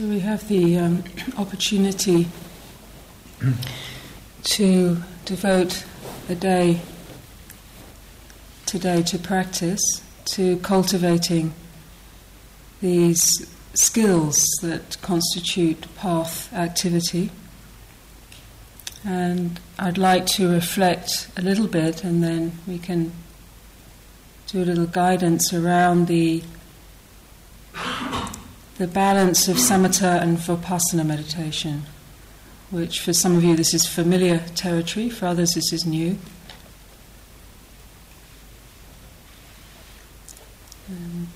So we have the um, opportunity to devote a day today to practice, to cultivating these skills that constitute path activity. And I'd like to reflect a little bit and then we can do a little guidance around the the balance of samatha and vipassana meditation, which for some of you this is familiar territory, for others this is new. Um,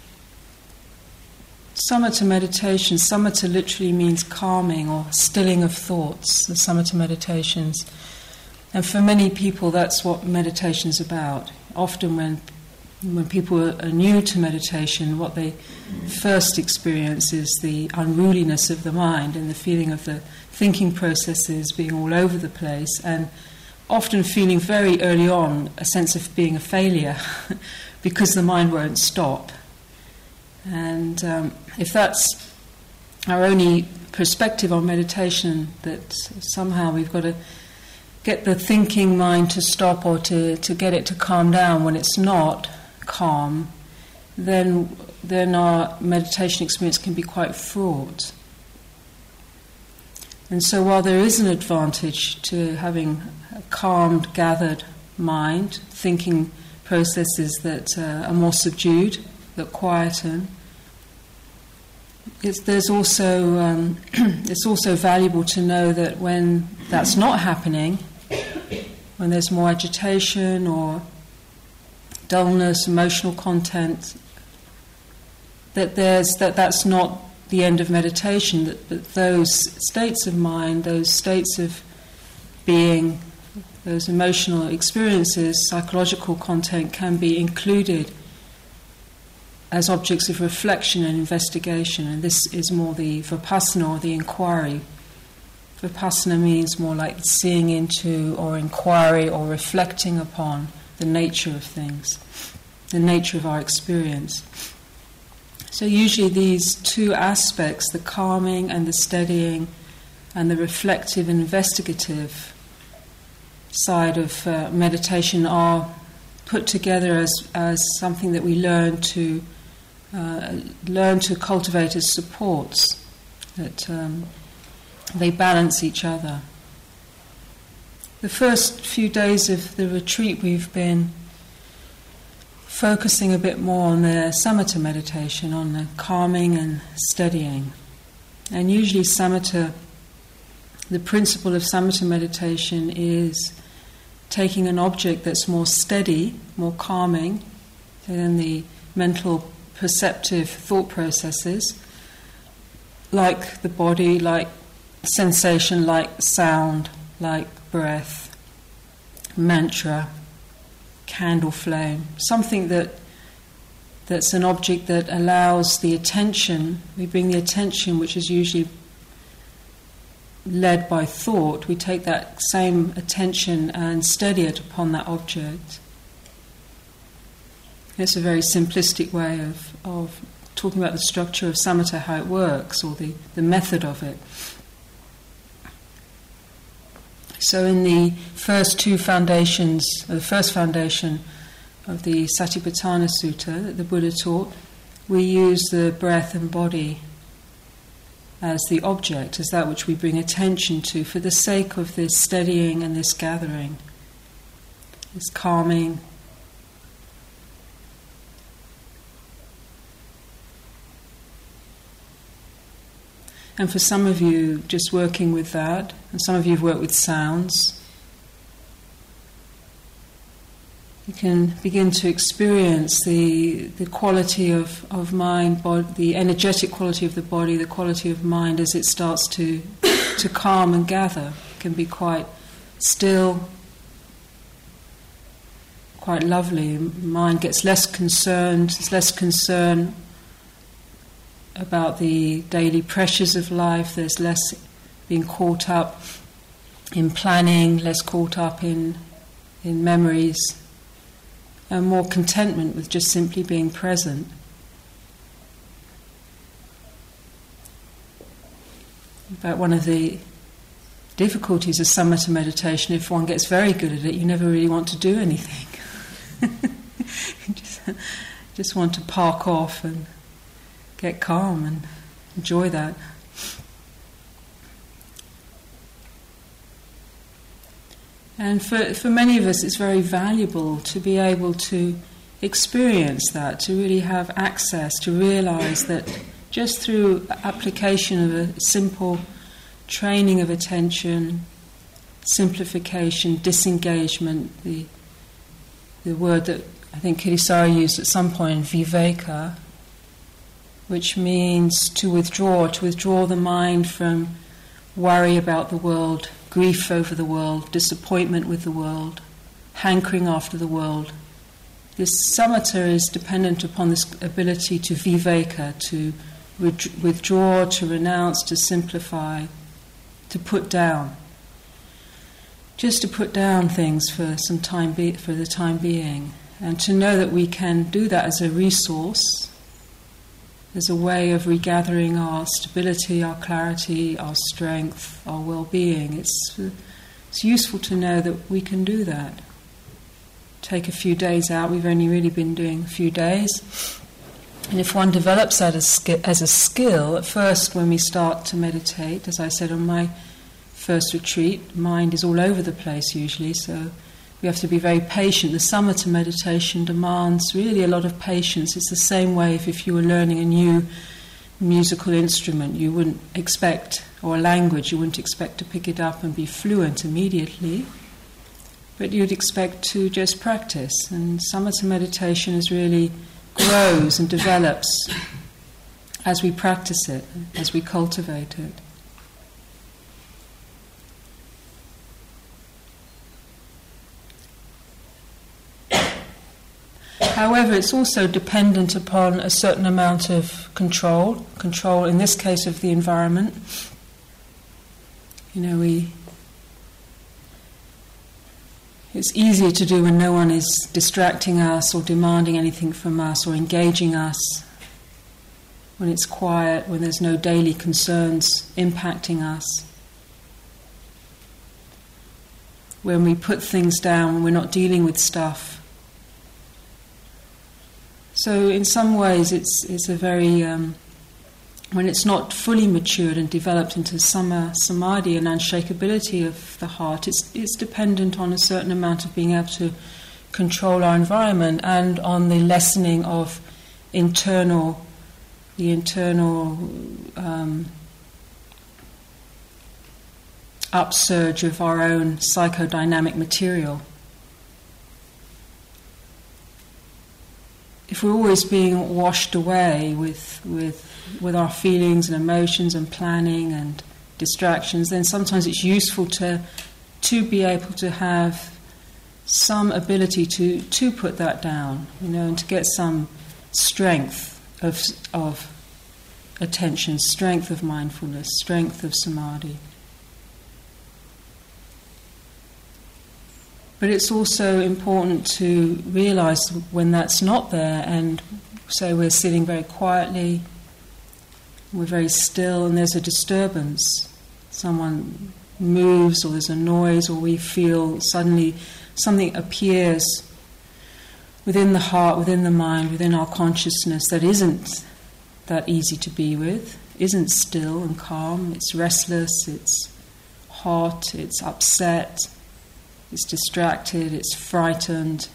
samatha meditation, samatha literally means calming or stilling of thoughts, the samatha meditations. And for many people, that's what meditation is about. Often, when when people are new to meditation, what they first experience is the unruliness of the mind and the feeling of the thinking processes being all over the place, and often feeling very early on a sense of being a failure because the mind won't stop. And um, if that's our only perspective on meditation, that somehow we've got to get the thinking mind to stop or to, to get it to calm down when it's not calm, then, then our meditation experience can be quite fraught. And so, while there is an advantage to having a calmed, gathered mind, thinking processes that uh, are more subdued, that quieten, it's, there's also, um, it's also valuable to know that when that's not happening, when there's more agitation or dullness, emotional content, that there's that that's not the end of meditation, that, that those states of mind, those states of being, those emotional experiences, psychological content can be included as objects of reflection and investigation, and this is more the vipassana or the inquiry. Vipassana means more like seeing into or inquiry or reflecting upon the nature of things, the nature of our experience. So, usually, these two aspects, the calming and the steadying, and the reflective investigative side of uh, meditation, are put together as, as something that we learn to uh, learn to cultivate as supports, that um, they balance each other. The first few days of the retreat, we've been focusing a bit more on the samatha meditation, on the calming and steadying. And usually, samatha, the principle of samatha meditation is taking an object that's more steady, more calming than the mental perceptive thought processes, like the body, like sensation, like sound, like breath, mantra, candle flame, something that that's an object that allows the attention, we bring the attention which is usually led by thought, we take that same attention and steady it upon that object. It's a very simplistic way of, of talking about the structure of samatha, how it works, or the, the method of it. So, in the first two foundations, the first foundation of the Satipatthana Sutta that the Buddha taught, we use the breath and body as the object, as that which we bring attention to for the sake of this steadying and this gathering, this calming, And for some of you, just working with that, and some of you have worked with sounds, you can begin to experience the, the quality of, of mind, the energetic quality of the body, the quality of mind as it starts to, to calm and gather. It can be quite still, quite lovely. Mind gets less concerned, there's less concern about the daily pressures of life. There's less being caught up in planning, less caught up in in memories, and more contentment with just simply being present. But one of the difficulties of samatha meditation, if one gets very good at it, you never really want to do anything. you just, just want to park off and get calm and enjoy that. And for, for many of us, it's very valuable to be able to experience that, to really have access, to realize that just through application of a simple training of attention, simplification, disengagement, the, the word that I think Kittisaro used at some point, viveka, which means to withdraw, to withdraw the mind from worry about the world, grief over the world, disappointment with the world, hankering after the world. This samatha is dependent upon this ability to viveka, to withdraw, to renounce, to simplify, to put down. Just to put down things for some time, be- for the time being, and to know that we can do that as a resource, as a way of regathering our stability, our clarity, our strength, our well-being. It's it's useful to know that we can do that. Take a few days out. We've only really been doing a few days and if one develops that as, as a skill, at first when we start to meditate, as I said on my first retreat, mind is all over the place usually, so we have to be very patient. The samatha meditation demands really a lot of patience. It's the same way if, if you were learning a new musical instrument, you wouldn't expect, or a language, you wouldn't expect to pick it up and be fluent immediately. But you'd expect to just practice. And samatha meditation is really grows and develops as we practice it, as we cultivate it. However, it's also dependent upon a certain amount of control, control in this case of the environment. You know, we it's easier to do when no one is distracting us or demanding anything from us or engaging us. When it's quiet, when there's no daily concerns impacting us. When we put things down, when we're not dealing with stuff. So, in some ways, it's, it's a very um, when it's not fully matured and developed into sama, samadhi and unshakability of the heart, it's, it's dependent on a certain amount of being able to control our environment and on the lessening of internal, the internal um, upsurge of our own psychodynamic material. If we're always being washed away with, with with our feelings and emotions and planning and distractions, then sometimes it's useful to to be able to have some ability to to put that down, you know, and to get some strength of of attention, strength of mindfulness, strength of samadhi. But it's also important to realize when that's not there and say we're sitting very quietly we're very still and there's a disturbance. Someone moves or there's a noise or we feel suddenly something appears within the heart, within the mind, within our consciousness that isn't that easy to be with, isn't still and calm, it's restless, it's hot, it's upset, it's distracted, it's frightened,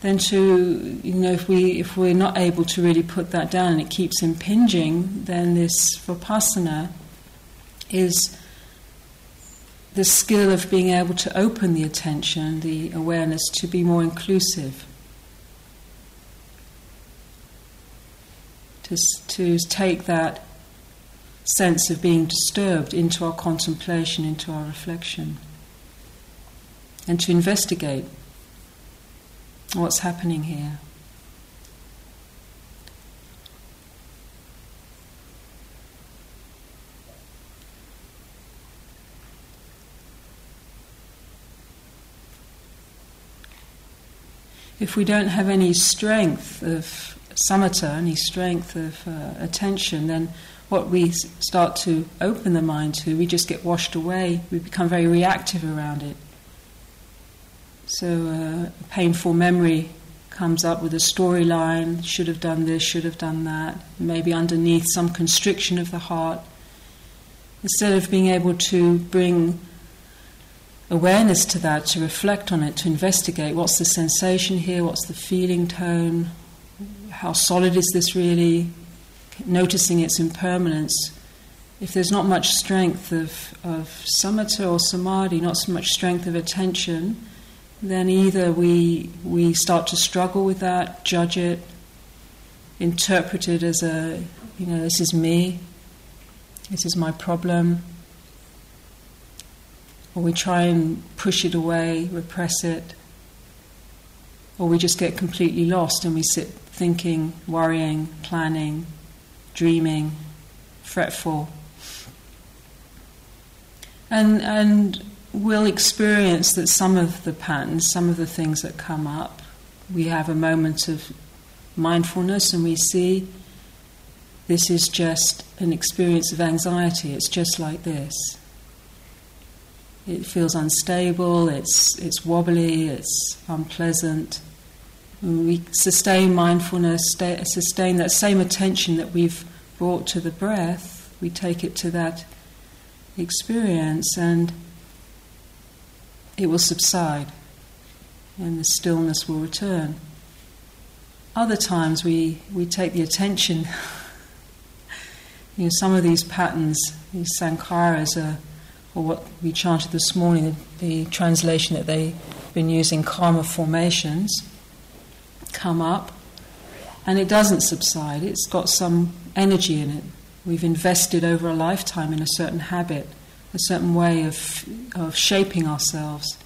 then to you know if we if we're not able to really put that down and it keeps impinging, then this vipassana is the skill of being able to open the attention, the awareness to be more inclusive. To, to take that sense of being disturbed into our contemplation, into our reflection, and to investigate what's happening here. If we don't have any strength of samatha, any strength of uh, attention, then what we start to open the mind to, we just get washed away. We become very reactive around it. So, uh, a painful memory comes up with a storyline should have done this, should have done that, maybe underneath some constriction of the heart. Instead of being able to bring awareness to that, to reflect on it, to investigate what's the sensation here, what's the feeling tone, how solid is this really, noticing its impermanence. If there's not much strength of, of samatha or samadhi, not so much strength of attention, then either we, we start to struggle with that, judge it, interpret it as a, you know, this is me, this is my problem, or we try and push it away, repress it, or we just get completely lost and we sit thinking, worrying, planning, dreaming, fretful. And, and we'll experience that some of the patterns, some of the things that come up, we have a moment of mindfulness and we see this is just an experience of anxiety. It's just like this. It feels unstable, it's, it's wobbly, it's unpleasant. We sustain mindfulness, stay, sustain that same attention that we've brought to the breath, we take it to that experience and it will subside and the stillness will return. Other times we, we take the attention. you know, some of these patterns, these sankharas, are, or what we chanted this morning, the, the translation that they've been using, karma formations, come up and it doesn't subside. It's got some energy in it. We've invested over a lifetime in a certain habit a certain way of, of shaping ourselves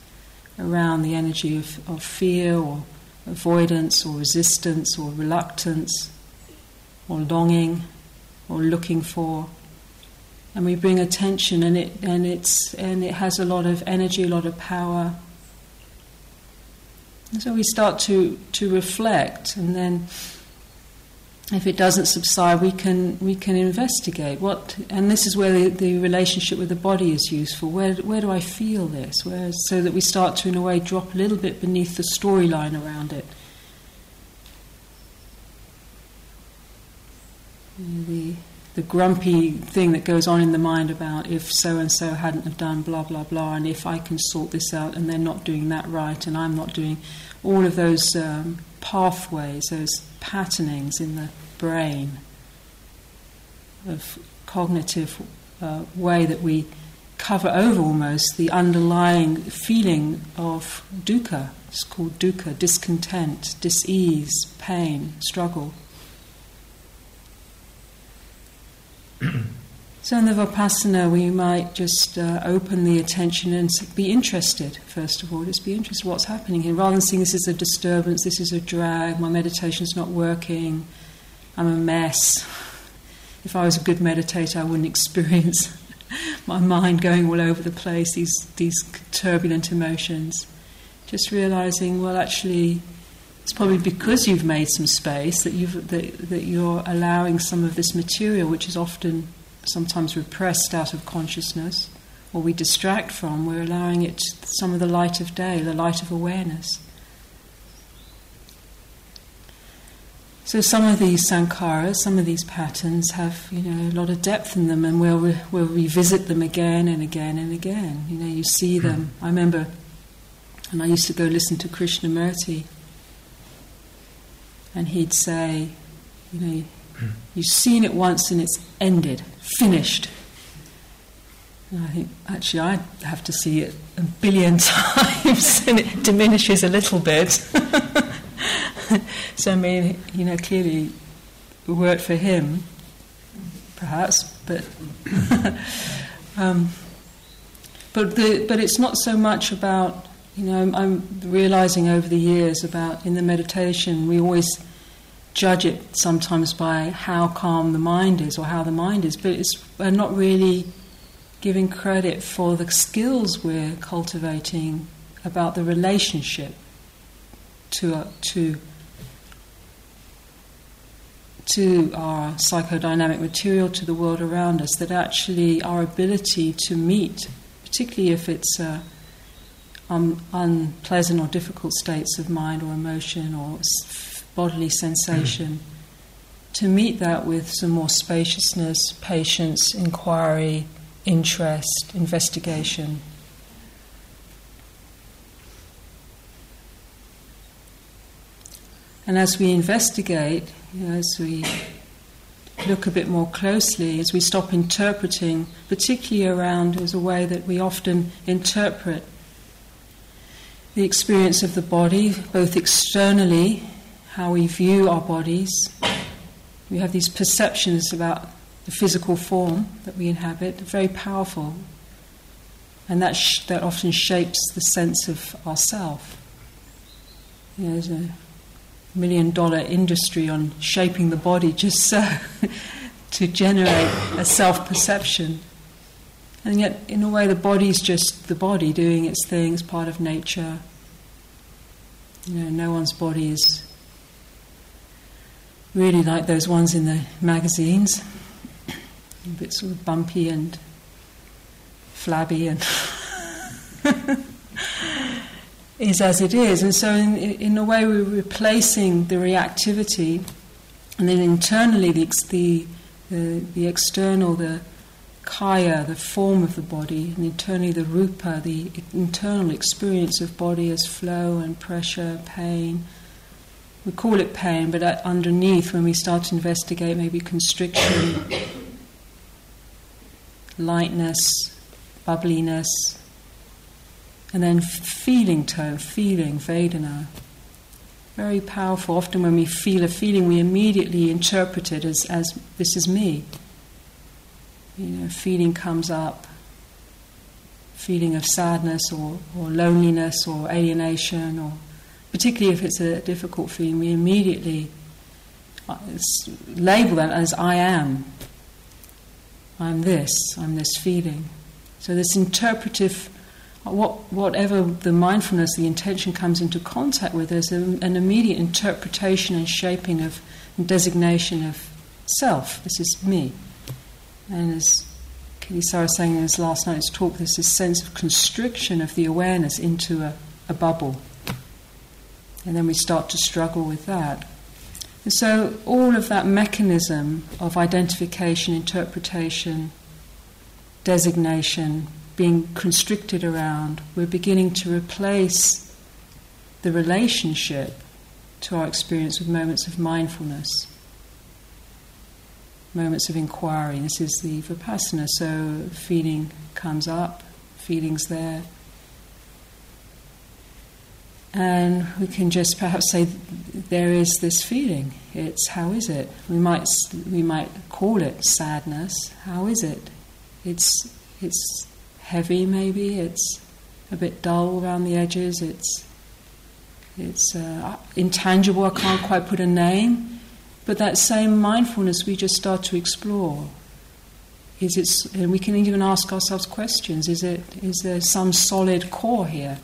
around the energy of, of fear or avoidance or resistance or reluctance or longing or looking for. And we bring attention and it and it's and it has a lot of energy a lot of power. And so we start to to reflect and then if it doesn't subside, we can we can investigate what, and this is where the, the relationship with the body is useful. Where where do I feel this? Where so that we start to, in a way, drop a little bit beneath the storyline around it. The the grumpy thing that goes on in the mind about if so and so hadn't have done blah blah blah, and if I can sort this out, and they're not doing that right, and I'm not doing all of those um, pathways, those patternings in the brain of cognitive uh, way that we cover over almost the underlying feeling of dukkha. It's called dukkha, discontent, dis-ease, pain, struggle. So in the Vipassana, we might just uh, open the attention and be interested, first of all. Just be interested in what's happening here. Rather than seeing this as a disturbance, this is a drag, my meditation's not working, I'm a mess. If I was a good meditator, I wouldn't experience my mind going all over the place, these, these turbulent emotions. Just realizing, well, actually, it's probably because you've made some space that, you've, that, that you're allowing some of this material, which is often sometimes repressed out of consciousness or we distract from, we're allowing it some of the light of day, the light of awareness. So some of these sankharas, some of these patterns have, you know, a lot of depth in them, and we'll re- we'll revisit them again and again and again. You know, you see hmm. them. I remember, and I used to go listen to Krishnamurti, and he'd say, you know, You've seen it once and it's ended, finished. I think actually I have to see it a billion times and it diminishes a little bit. so I mean, you know, clearly it worked for him, perhaps, but um, but the, but it's not so much about you know I'm realizing over the years about in the meditation we always judge it sometimes by how calm the mind is or how the mind is, but it's we're not really giving credit for the skills we're cultivating about the relationship to uh, to to our psychodynamic material, to the world around us, that actually our ability to meet, particularly if it's uh, un- unpleasant or difficult states of mind or emotion or bodily sensation, to meet that with some more spaciousness, patience, inquiry, interest, investigation. And as we investigate, you know, as we look a bit more closely, as we stop interpreting, particularly around as a way that we often interpret the experience of the body, both externally, how we view our bodies. We have these perceptions about the physical form that we inhabit, very powerful. And that, sh- that often shapes the sense of ourself. You know, there's a million dollar industry on shaping the body just so to generate a self perception. And yet, in a way, the body is just the body doing its thing, it's part of nature. You know, no one's body is really like those ones in the magazines, a bit sort of bumpy and flabby and. is as it is. And so, in, in a way, we're replacing the reactivity, and then internally, the, the, the, the external, the kaya, the form of the body, and internally, the rupa, the internal experience of body as flow and pressure, pain. We call it pain, but underneath, when we start to investigate, maybe constriction, lightness, bubbliness, and then feeling tone, feeling, Vedana. Very powerful. Often when we feel a feeling, we immediately interpret it as, as this is me. You know, feeling comes up, feeling of sadness or, or loneliness or alienation, or particularly if it's a difficult feeling, we immediately uh, label that as I am. I'm this, I'm this feeling. So this interpretive what, whatever the mindfulness, the intention comes into contact with, there's a, an immediate interpretation and shaping of and designation of self. This is me. And as Kittisaro was saying in his last night's talk, there's this sense of constriction of the awareness into a, a bubble. And then we start to struggle with that. And so all of that mechanism of identification, interpretation, designation, being constricted around, we're beginning to replace the relationship to our experience with moments of mindfulness, moments of inquiry. This is the vipassana, so feeling comes up, feeling's there. And we can just perhaps say, there is this feeling. It's how is it? We might we might call it sadness. How is it? It's it's heavy, maybe. It's a bit dull around the edges. It's it's uh, intangible. I can't quite put a name, but that same mindfulness we just start to explore. Is it? And we can even ask ourselves questions. Is it? Is there some solid core here?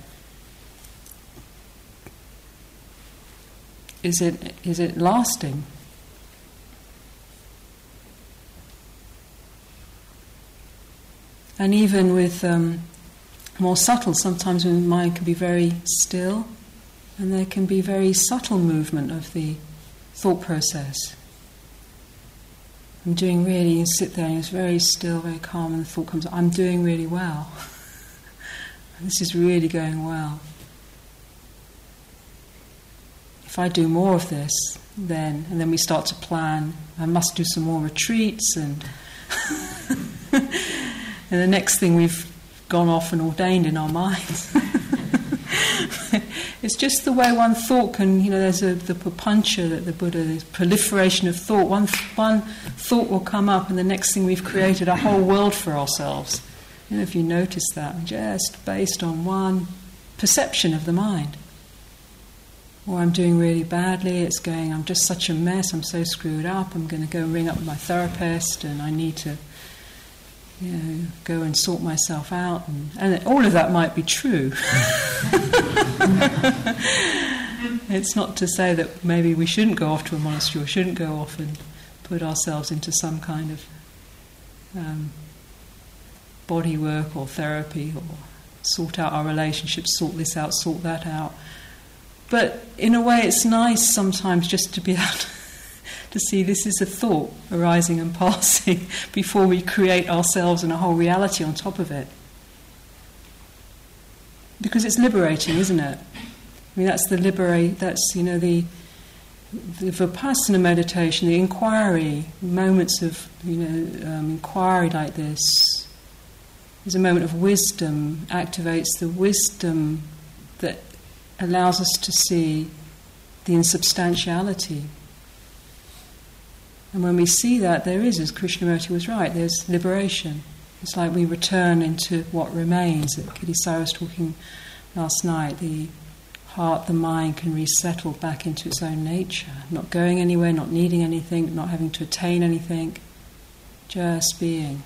Is it? Is it lasting? And even with um, more subtle, sometimes when the mind can be very still, and there can be very subtle movement of the thought process. I'm doing really, you sit there and it's very still, very calm, and the thought comes, I'm doing really well. this is really going well. If I do more of this, then, and then we start to plan, I must do some more retreats and. And the next thing we've gone off and ordained in our minds. it's just the way one thought can, you know, there's a, the papancha that the Buddha, there's proliferation of thought. One, one thought will come up, and the next thing we've created a whole world for ourselves. You know, if you notice that, just based on one perception of the mind. Or I'm doing really badly, it's going, I'm just such a mess, I'm so screwed up, I'm going to go ring up my therapist and I need to you know, go and sort myself out, and, and all of that might be true. it's not to say that maybe we shouldn't go off to a monastery or shouldn't go off and put ourselves into some kind of um, body work or therapy or sort out our relationships, sort this out, sort that out. But in a way, it's nice sometimes just to be able to, see this is a thought arising and passing before we create ourselves and a whole reality on top of it. Because it's liberating, isn't it? I mean, that's the liberate. That's you know the the vipassana meditation, the inquiry, moments of you know um, inquiry like this, is a moment of wisdom. Activates the wisdom allows us to see the insubstantiality. And when we see that, there is, as Krishnamurti was right, there's liberation. It's like we return into what remains. Kittisaro was talking last night. The heart, the mind can resettle back into its own nature, not going anywhere, not needing anything, not having to attain anything, just being.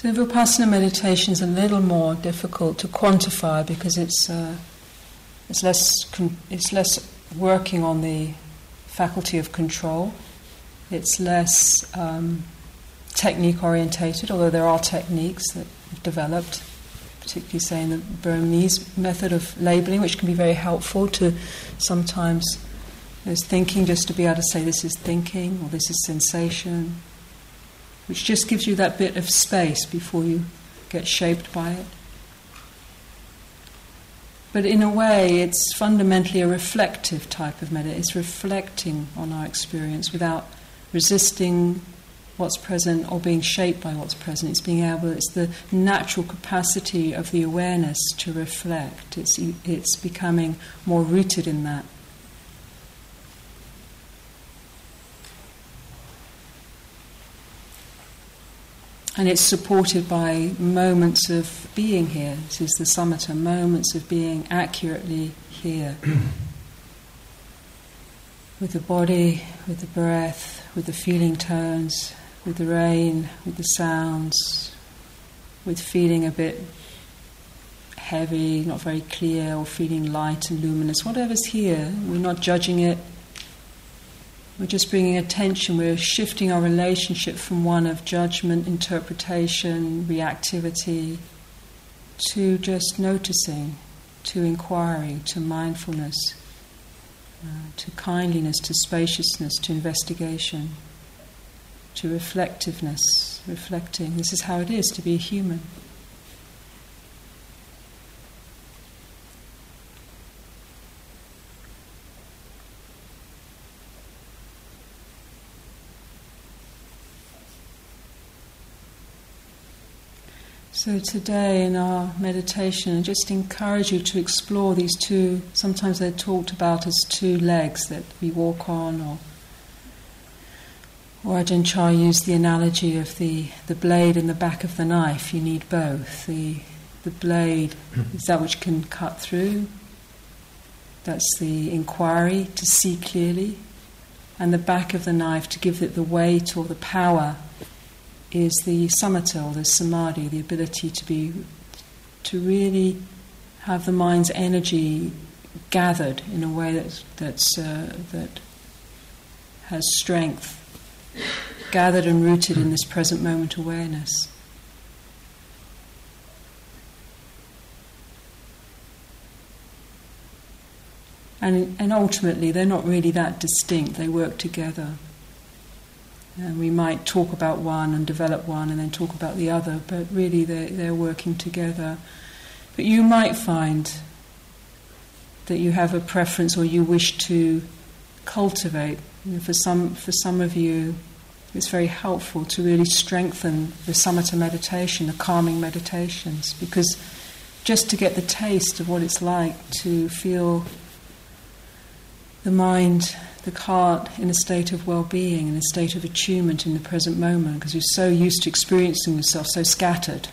So Vipassana meditation is a little more difficult to quantify because it's uh, it's less con- it's less working on the faculty of control. It's less um, technique orientated, although there are techniques that have developed, particularly saying the Burmese method of labeling, which can be very helpful to sometimes there's thinking just to be able to say this is thinking or this is sensation which just gives you that bit of space before you get shaped by it. But in a way, it's fundamentally a reflective type of meditation. It's reflecting on our experience without resisting what's present or being shaped by what's present. It's being able, it's the natural capacity of the awareness to reflect. It's, it's becoming more rooted in that. And it's supported by moments of being here. This is the samatha, moments of being accurately here. with the body, with the breath, with the feeling tones, with the rain, with the sounds, with feeling a bit heavy, not very clear, or feeling light and luminous. Whatever's here, we're not judging it, we're just bringing attention, we're shifting our relationship from one of judgment, interpretation, reactivity to just noticing, to inquiry, to mindfulness, uh, to kindliness, to spaciousness, to investigation, to reflectiveness, reflecting. This is how it is to be human. So, today in our meditation, I just encourage you to explore these two, sometimes they're talked about as two legs that we walk on, or, or Ajahn Chah used the analogy of the, the blade and the back of the knife. You need both. The, the blade hmm. is that which can cut through, that's the inquiry to see clearly, and the back of the knife to give it the weight or the power is the samatha the samadhi, the ability to be to really have the mind's energy gathered in a way that's, that's uh, that has strength, gathered and rooted in this present moment awareness. And, and ultimately, they're not really that distinct, they work together. And we might talk about one and develop one and then talk about the other, but really they're, they're working together. But you might find that you have a preference or you wish to cultivate. You know, for, some, for some of you, it's very helpful to really strengthen the samatha meditation, the calming meditations, because just to get the taste of what it's like to feel the mind the heart in a state of well being, in a state of attunement in the present moment, because you're so used to experiencing yourself so scattered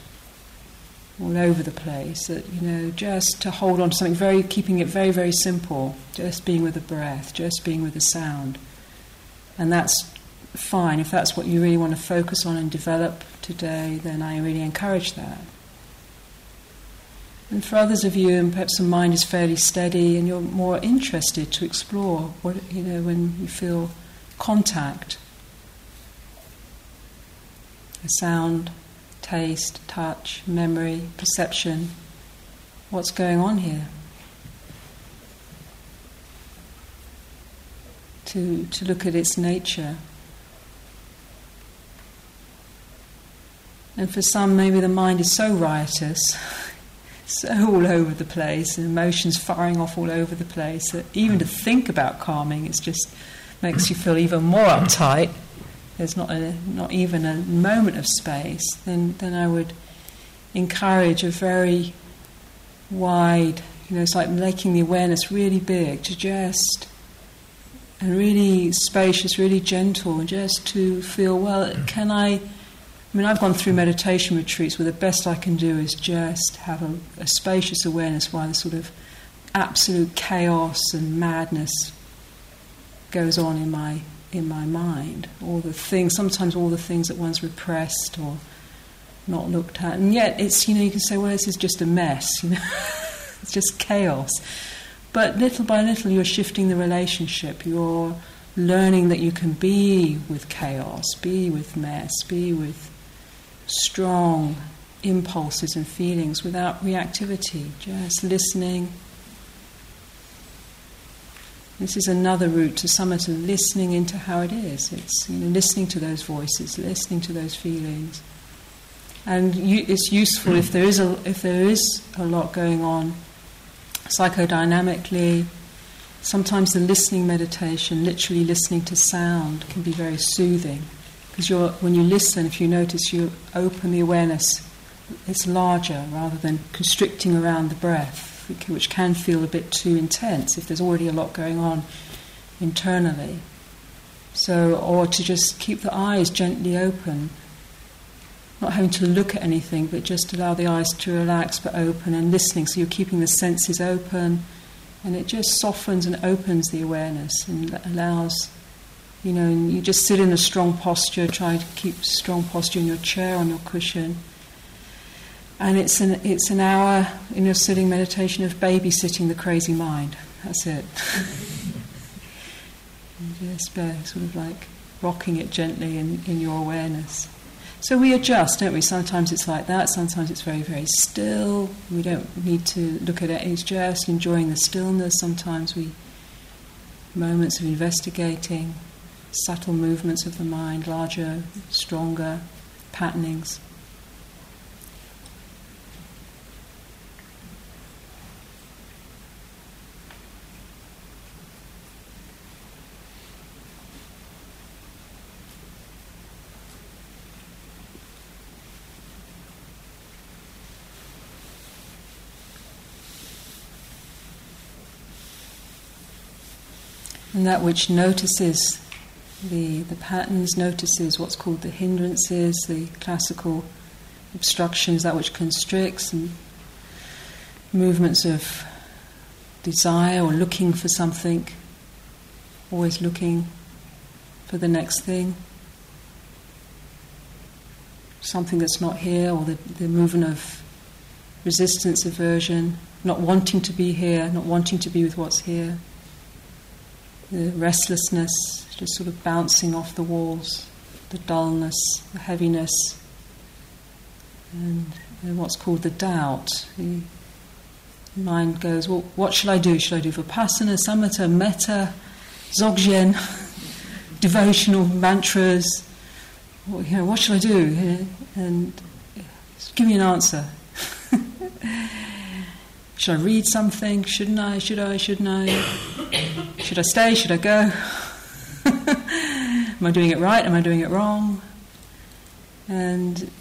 all over the place that, you know, just to hold on to something very, keeping it very, very simple, just being with the breath, just being with the sound. And that's fine. If that's what you really want to focus on and develop today, then I really encourage that. And for others of you, and perhaps the mind is fairly steady and you're more interested to explore what, you know, when you feel contact, a sound, taste, touch, memory, perception, what's going on here? To, to look at its nature. And for some, maybe the mind is so riotous all over the place, and emotions firing off all over the place. That even to think about calming, it just makes you feel even more uptight. There's not a, not even a moment of space. Then then I would encourage a very wide. You know, it's like making the awareness really big to just and really spacious, really gentle, and just to feel well. Can I? I mean, I've gone through meditation retreats where the best I can do is just have a, a spacious awareness while the sort of absolute chaos and madness goes on in my in my mind. All the things, sometimes all the things that one's repressed or not looked at, and yet it's you know you can say, well, this is just a mess, you know, it's just chaos. But little by little, you're shifting the relationship. You're learning that you can be with chaos, be with mess, be with strong impulses and feelings without reactivity, just listening. This is another route to samatha, listening into how it is. It's you know, listening to those voices, listening to those feelings. And you, it's useful if there, is a, if there is a lot going on psychodynamically. Sometimes the listening meditation, literally listening to sound, can be very soothing. Because when you listen, if you notice, you open the awareness, it's larger rather than constricting around the breath, which can feel a bit too intense if there's already a lot going on internally. So, or to just keep the eyes gently open, not having to look at anything, but just allow the eyes to relax but open and listening. So you're keeping the senses open, and it just softens and opens the awareness and allows you know, and you just sit in a strong posture, try to keep strong posture in your chair, on your cushion. And it's an, it's an hour in your sitting meditation of babysitting the crazy mind. That's it. just sort of like rocking it gently in, in your awareness. So we adjust, don't we? Sometimes it's like that, sometimes it's very, very still. We don't need to look at it, it's just enjoying the stillness. Sometimes we, moments of investigating subtle movements of the mind, larger, stronger patternings. And that which notices the, the patterns, notices what's called the hindrances, the classical obstructions, that which constricts, and movements of desire or looking for something, always looking for the next thing, something that's not here, or the, the movement of resistance, aversion, not wanting to be here, not wanting to be with what's here, the restlessness, just sort of bouncing off the walls, the dullness, the heaviness, and, and what's called the doubt. The mind goes, well, what should I do? Should I do vipassana, samatha, metta, dzogchen, devotional mantras? You know, what should I do? And give me an answer. should I read something? Shouldn't I? Should I? Shouldn't I? Should I stay? Should I go? Am I doing it right? Am I doing it wrong? And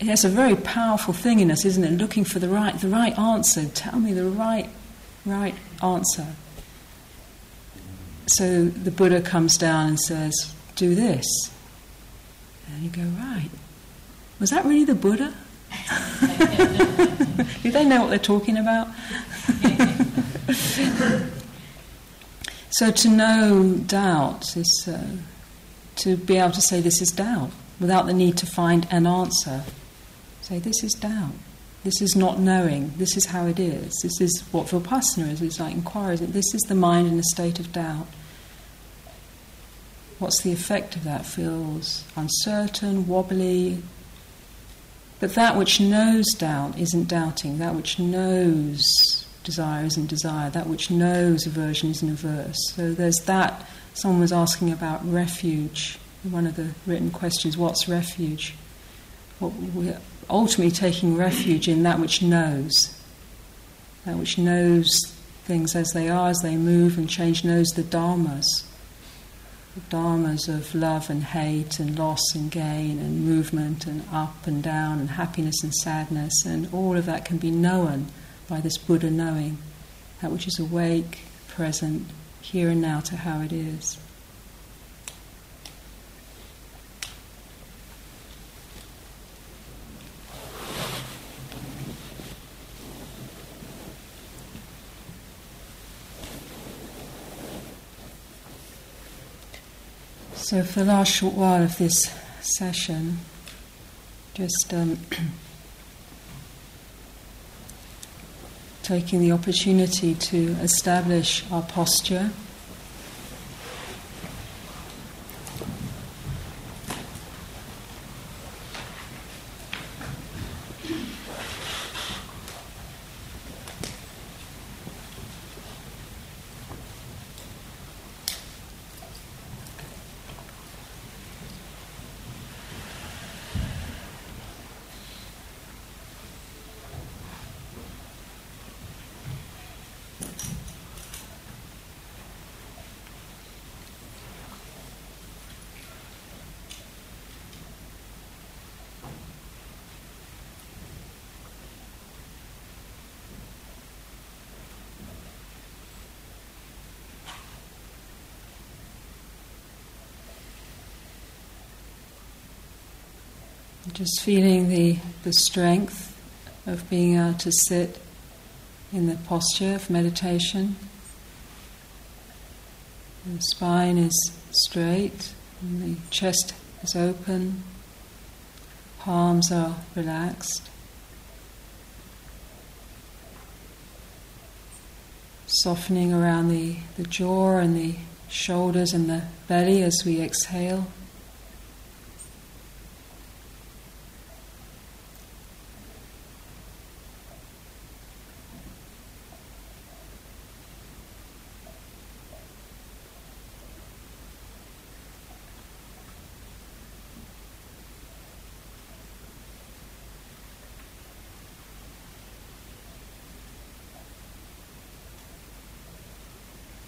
it's a very powerful thing in us, isn't it? Looking for the right, the right answer. Tell me the right, right answer. So the Buddha comes down and says, "Do this," and you go, "Right? Was that really the Buddha? Do they know what they're talking about?" So to know doubt is uh, to be able to say this is doubt without the need to find an answer. Say this is doubt. This is not knowing. This is how it is. This is what vipassana is. It's like inquiry. This is the mind in a state of doubt. What's the effect of that? Feels uncertain, wobbly. But that which knows doubt isn't doubting. That which knows desire isn't desire. That which knows aversion isn't averse. So there's that. Someone was asking about refuge. One of the written questions what's refuge? We're ultimately taking refuge in that which knows. That which knows things as they are, as they move and change, knows the dharmas the dharmas of love and hate and loss and gain and movement and up and down and happiness and sadness, and all of that can be known by this Buddha knowing, that which is awake, present, here and now to how it is. So, for the last short while of this session, just um, taking the opportunity to establish our posture. Just feeling the, the strength of being able to sit in the posture of meditation. The spine is straight, the chest is open, palms are relaxed. Softening around the, the jaw and the shoulders and the belly as we exhale.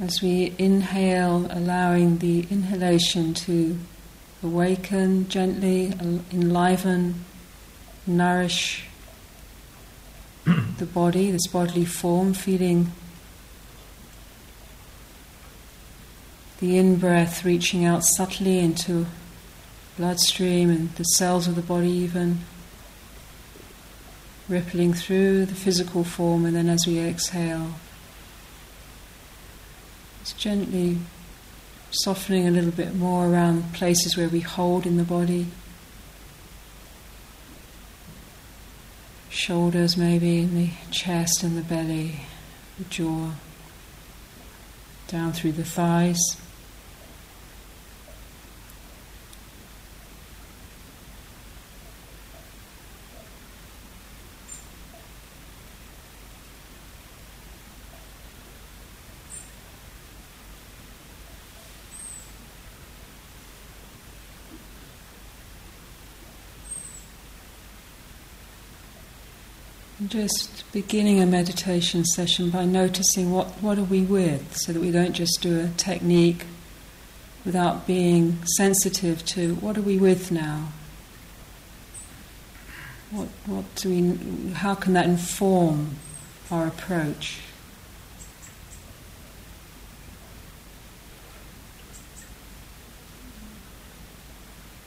As we inhale, allowing the inhalation to awaken gently, enliven, nourish the body, this bodily form, feeling the in breath reaching out subtly into bloodstream and the cells of the body, even rippling through the physical form, and then as we exhale, just gently softening a little bit more around places where we hold in the body. Shoulders, maybe, in the chest and the belly, the jaw, down through the thighs. Just beginning a meditation session by noticing what, what are we with, so that we don't just do a technique without being sensitive to what are we with now? What, what do we, how can that inform our approach?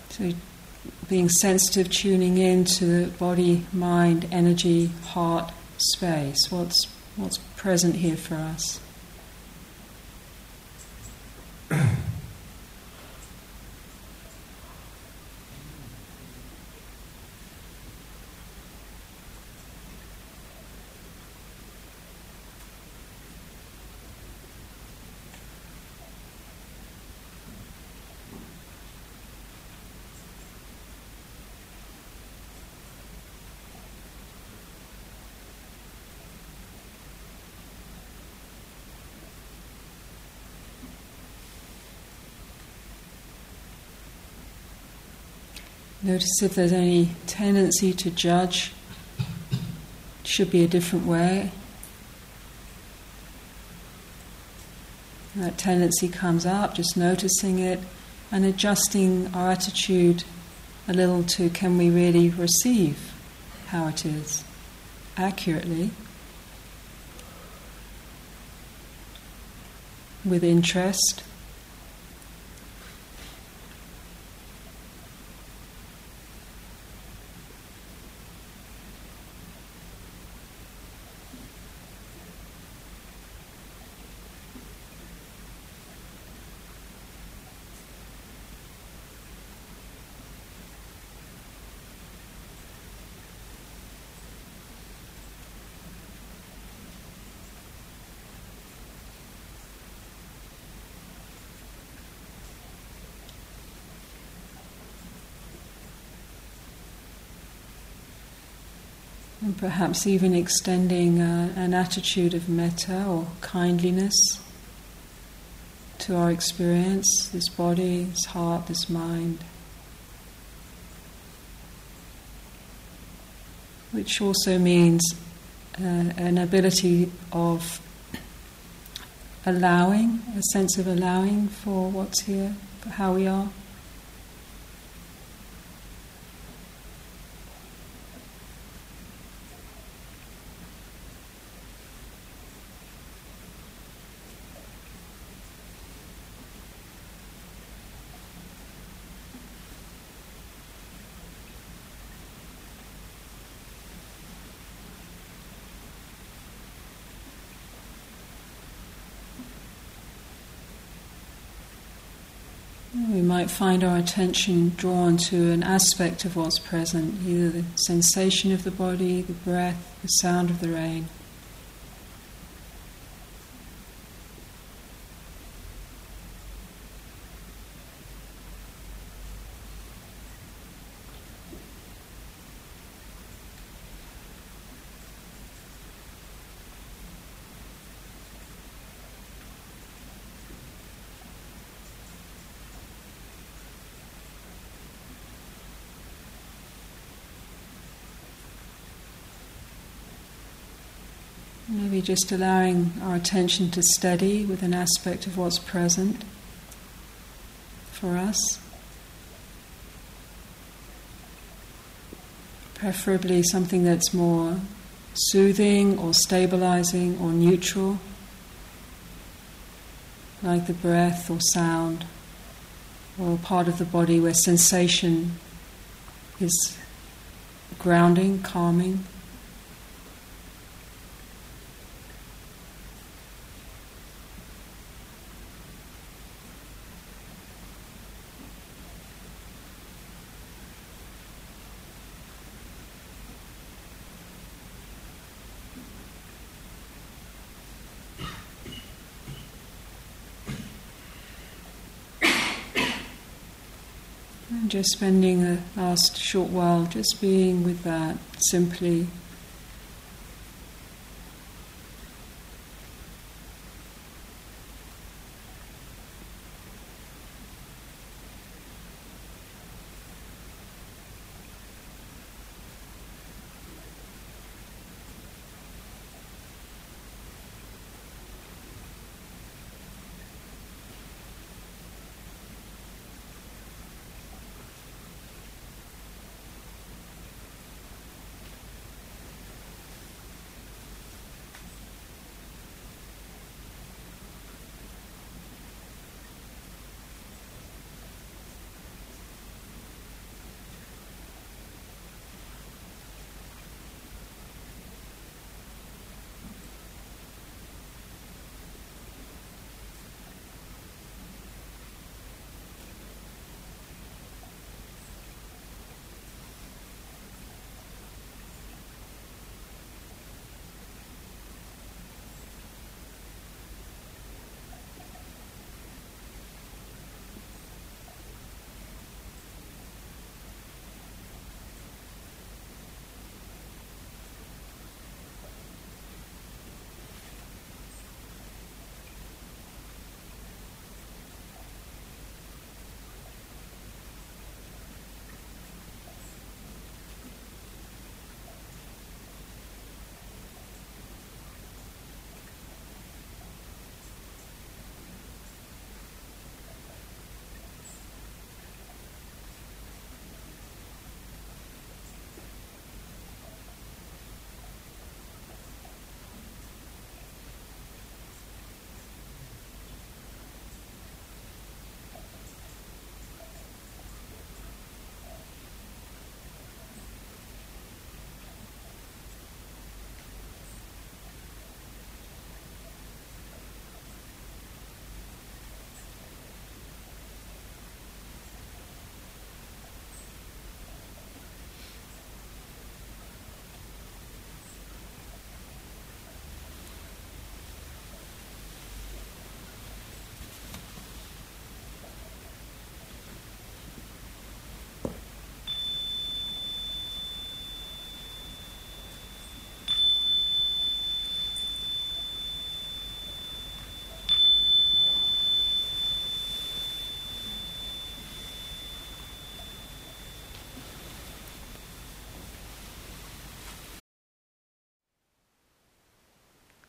So being sensitive, tuning in to the body, mind, energy, heart, space. What's, what's present here for us? Notice if there's any tendency to judge. Should be a different way. That tendency comes up, just noticing it and adjusting our attitude a little to can we really receive how it is accurately with interest. Perhaps even extending uh, an attitude of metta or kindliness to our experience, this body, this heart, this mind. Which also means uh, an ability of allowing, a sense of allowing for what's here, for how we are. We might find our attention drawn to an aspect of what's present, either the sensation of the body, the breath, the sound of the rain. Maybe just allowing our attention to steady with an aspect of what's present for us. Preferably something that's more soothing or stabilizing or neutral, like the breath or sound, or a part of the body where sensation is grounding, calming. Just spending the last short while just being with that simply